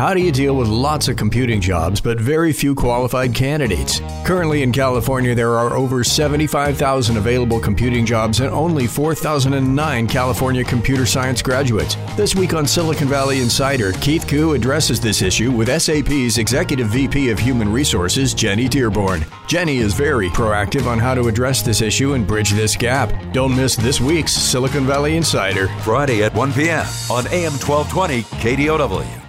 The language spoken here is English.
How do you deal with lots of computing jobs but very few qualified candidates? Currently in California, there are over 75,000 available computing jobs and only 4,009 California computer science graduates. This week on Silicon Valley Insider, Keith Koo addresses this issue with SAP's Executive VP of Human Resources, Jenny Dearborn. Jenny is very proactive on how to address this issue and bridge this gap. Don't miss this week's Silicon Valley Insider. Friday at 1 p.m. on AM 1220 KDOW.